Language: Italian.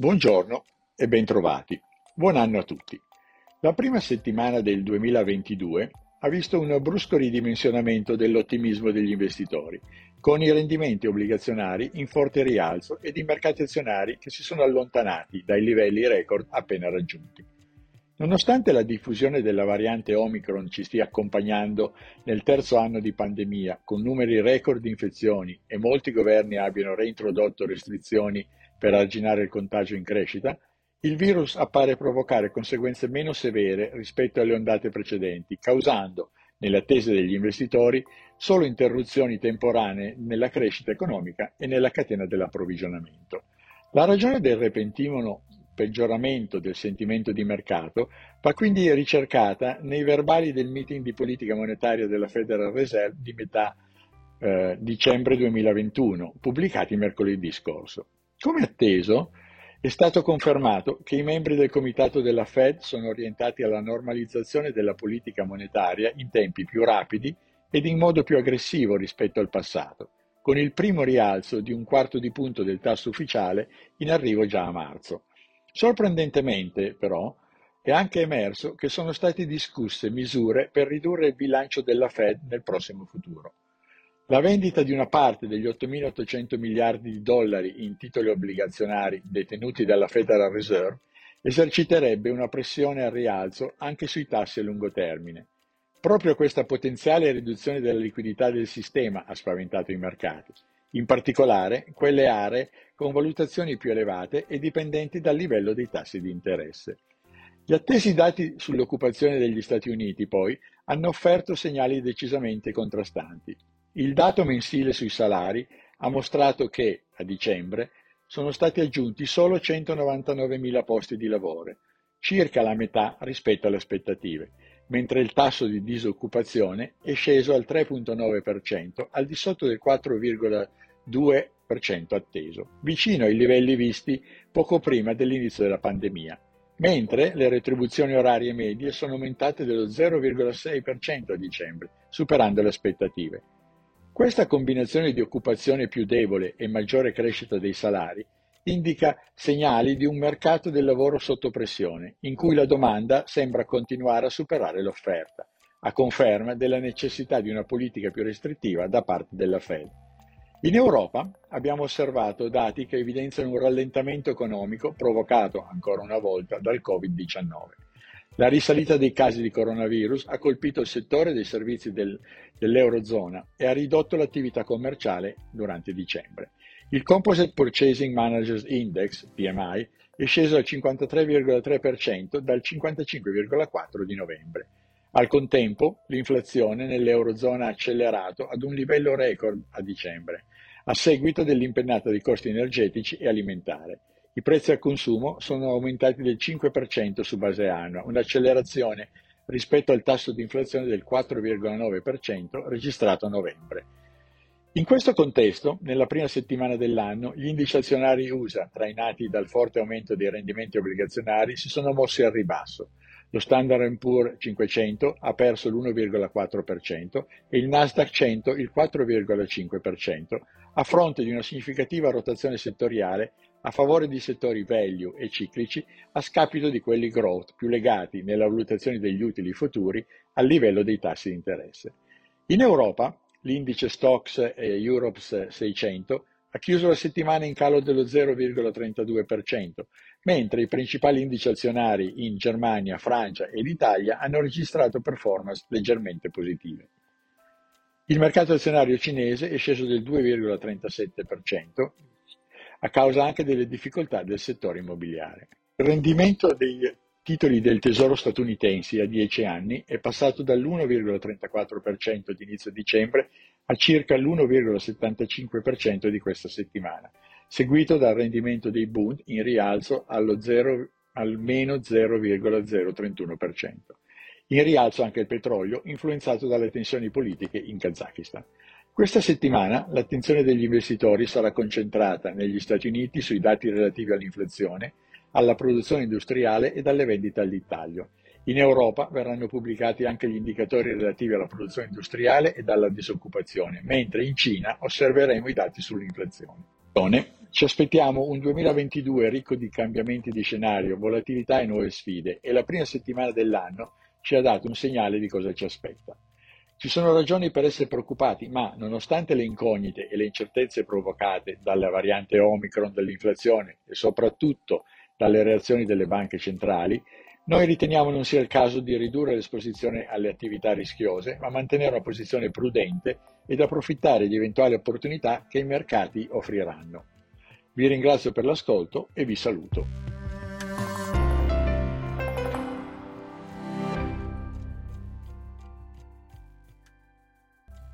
Buongiorno e bentrovati. Buon anno a tutti. La prima settimana del 2022 ha visto un brusco ridimensionamento dell'ottimismo degli investitori, con i rendimenti obbligazionari in forte rialzo ed i mercati azionari che si sono allontanati dai livelli record appena raggiunti. Nonostante la diffusione della variante Omicron ci stia accompagnando nel terzo anno di pandemia, con numeri record di infezioni e molti governi abbiano reintrodotto restrizioni per arginare il contagio in crescita, il virus appare provocare conseguenze meno severe rispetto alle ondate precedenti, causando, nelle attese degli investitori, solo interruzioni temporanee nella crescita economica e nella catena dell'approvvigionamento. La ragione del repentino peggioramento del sentimento di mercato va quindi ricercata nei verbali del meeting di politica monetaria della Federal Reserve di metà eh, dicembre 2021, pubblicati mercoledì scorso. Come atteso, è stato confermato che i membri del comitato della Fed sono orientati alla normalizzazione della politica monetaria in tempi più rapidi ed in modo più aggressivo rispetto al passato, con il primo rialzo di un quarto di punto del tasso ufficiale in arrivo già a marzo. Sorprendentemente, però, è anche emerso che sono state discusse misure per ridurre il bilancio della Fed nel prossimo futuro. La vendita di una parte degli 8.800 miliardi di dollari in titoli obbligazionari detenuti dalla Federal Reserve eserciterebbe una pressione al rialzo anche sui tassi a lungo termine. Proprio questa potenziale riduzione della liquidità del sistema ha spaventato i mercati, in particolare quelle aree con valutazioni più elevate e dipendenti dal livello dei tassi di interesse. Gli attesi dati sull'occupazione degli Stati Uniti, poi, hanno offerto segnali decisamente contrastanti. Il dato mensile sui salari ha mostrato che, a dicembre, sono stati aggiunti solo 199.000 posti di lavoro, circa la metà rispetto alle aspettative, mentre il tasso di disoccupazione è sceso al 3,9%, al di sotto del 4,2% atteso, vicino ai livelli visti poco prima dell'inizio della pandemia, mentre le retribuzioni orarie medie sono aumentate dello 0,6% a dicembre, superando le aspettative. Questa combinazione di occupazione più debole e maggiore crescita dei salari indica segnali di un mercato del lavoro sotto pressione, in cui la domanda sembra continuare a superare l'offerta, a conferma della necessità di una politica più restrittiva da parte della Fed. In Europa abbiamo osservato dati che evidenziano un rallentamento economico provocato ancora una volta dal Covid-19. La risalita dei casi di coronavirus ha colpito il settore dei servizi del, dell'Eurozona e ha ridotto l'attività commerciale durante dicembre. Il Composite Purchasing Managers Index, PMI, è sceso al 53,3% dal 55,4% di novembre. Al contempo, l'inflazione nell'Eurozona ha accelerato ad un livello record a dicembre, a seguito dell'impennata dei costi energetici e alimentari. I prezzi al consumo sono aumentati del 5% su base annua, un'accelerazione rispetto al tasso di inflazione del 4,9% registrato a novembre. In questo contesto, nella prima settimana dell'anno, gli indici azionari USA, trainati dal forte aumento dei rendimenti obbligazionari, si sono mossi al ribasso. Lo Standard Poor's 500 ha perso l'1,4% e il Nasdaq 100 il 4,5%, a fronte di una significativa rotazione settoriale a favore di settori value e ciclici a scapito di quelli growth più legati nella valutazione degli utili futuri al livello dei tassi di interesse. In Europa l'indice Stocks Europe 600 ha chiuso la settimana in calo dello 0,32%, mentre i principali indici azionari in Germania, Francia ed Italia hanno registrato performance leggermente positive. Il mercato azionario cinese è sceso del 2,37%, a causa anche delle difficoltà del settore immobiliare. Il rendimento dei titoli del Tesoro statunitensi a 10 anni è passato dall'1,34% di inizio dicembre a circa l'1,75% di questa settimana, seguito dal rendimento dei Bund in rialzo allo 0, al meno 0,031%. In rialzo anche il petrolio, influenzato dalle tensioni politiche in Kazakistan. Questa settimana l'attenzione degli investitori sarà concentrata negli Stati Uniti sui dati relativi all'inflazione, alla produzione industriale e alle vendite al dettaglio. In Europa verranno pubblicati anche gli indicatori relativi alla produzione industriale e alla disoccupazione, mentre in Cina osserveremo i dati sull'inflazione. Ci aspettiamo un 2022 ricco di cambiamenti di scenario, volatilità e nuove sfide e la prima settimana dell'anno ci ha dato un segnale di cosa ci aspetta. Ci sono ragioni per essere preoccupati, ma nonostante le incognite e le incertezze provocate dalla variante Omicron dell'inflazione e soprattutto dalle reazioni delle banche centrali, noi riteniamo non sia il caso di ridurre l'esposizione alle attività rischiose, ma mantenere una posizione prudente ed approfittare di eventuali opportunità che i mercati offriranno. Vi ringrazio per l'ascolto e vi saluto.